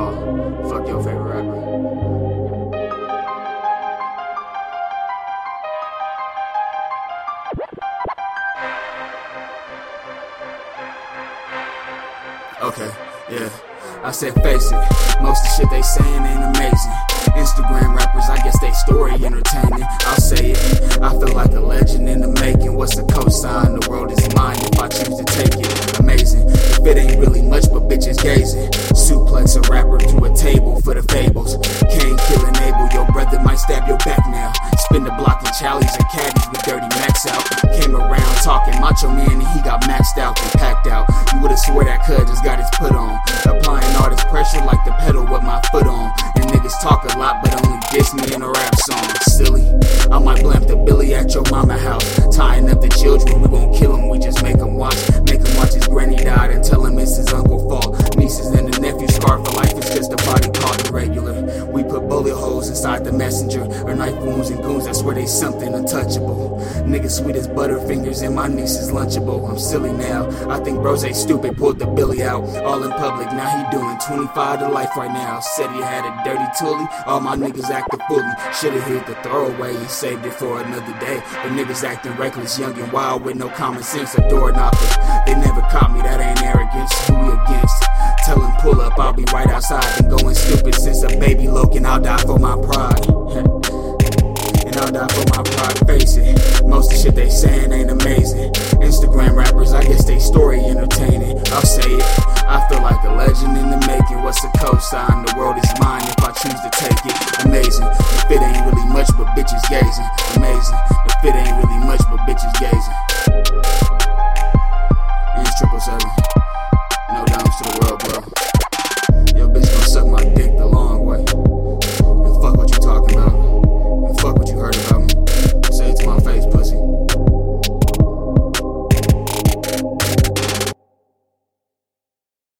Fuck your favorite rapper. Okay, yeah. I said face it, most of the shit they saying ain't amazing. Instagram rappers, I guess they story entertaining. I'll say it, I feel like a legend in the making. What's the cosign? The world is mine if I choose to take it. Amazing, if it ain't really much but bitches gazing. Table for the fables. Can't kill an able, your brother might stab your back now. Spin the block in Challies and caddies with dirty max out. Came around talking macho man and he got maxed out and packed out. You would've swore that cuz just got his put on. Applying all this pressure like the pedal with my foot on. And niggas talk a lot but only diss me in a rap song. Silly. I might blamp the Billy at your mama house. Tying up the children, bullet holes inside the messenger, or knife wounds and goons, that's where they something untouchable. Niggas sweet as butterfingers and my niece is lunchable. I'm silly now, I think bros ain't stupid, pulled the Billy out. All in public, now he doing 25 to life right now. Said he had a dirty toolie, all my niggas acting fully. Should've hit the throwaway and saved it for another day. But niggas acting reckless, young and wild with no common sense. A door knocker, they never caught me, that ain't arrogance. Who we against? Tell him pull up, I'll be right outside. Been going stupid since a baby Logan, I'll die for my pride. and I'll die for my pride, face it. Most of the shit they saying ain't amazing. Instagram rappers, I guess they story entertaining. I'll say it, I feel like a legend in the making. What's the cosign? The world is mine if I choose to take it. Amazing, if it ain't really much but bitches gazing. Amazing, if it ain't really much but bitches gazing.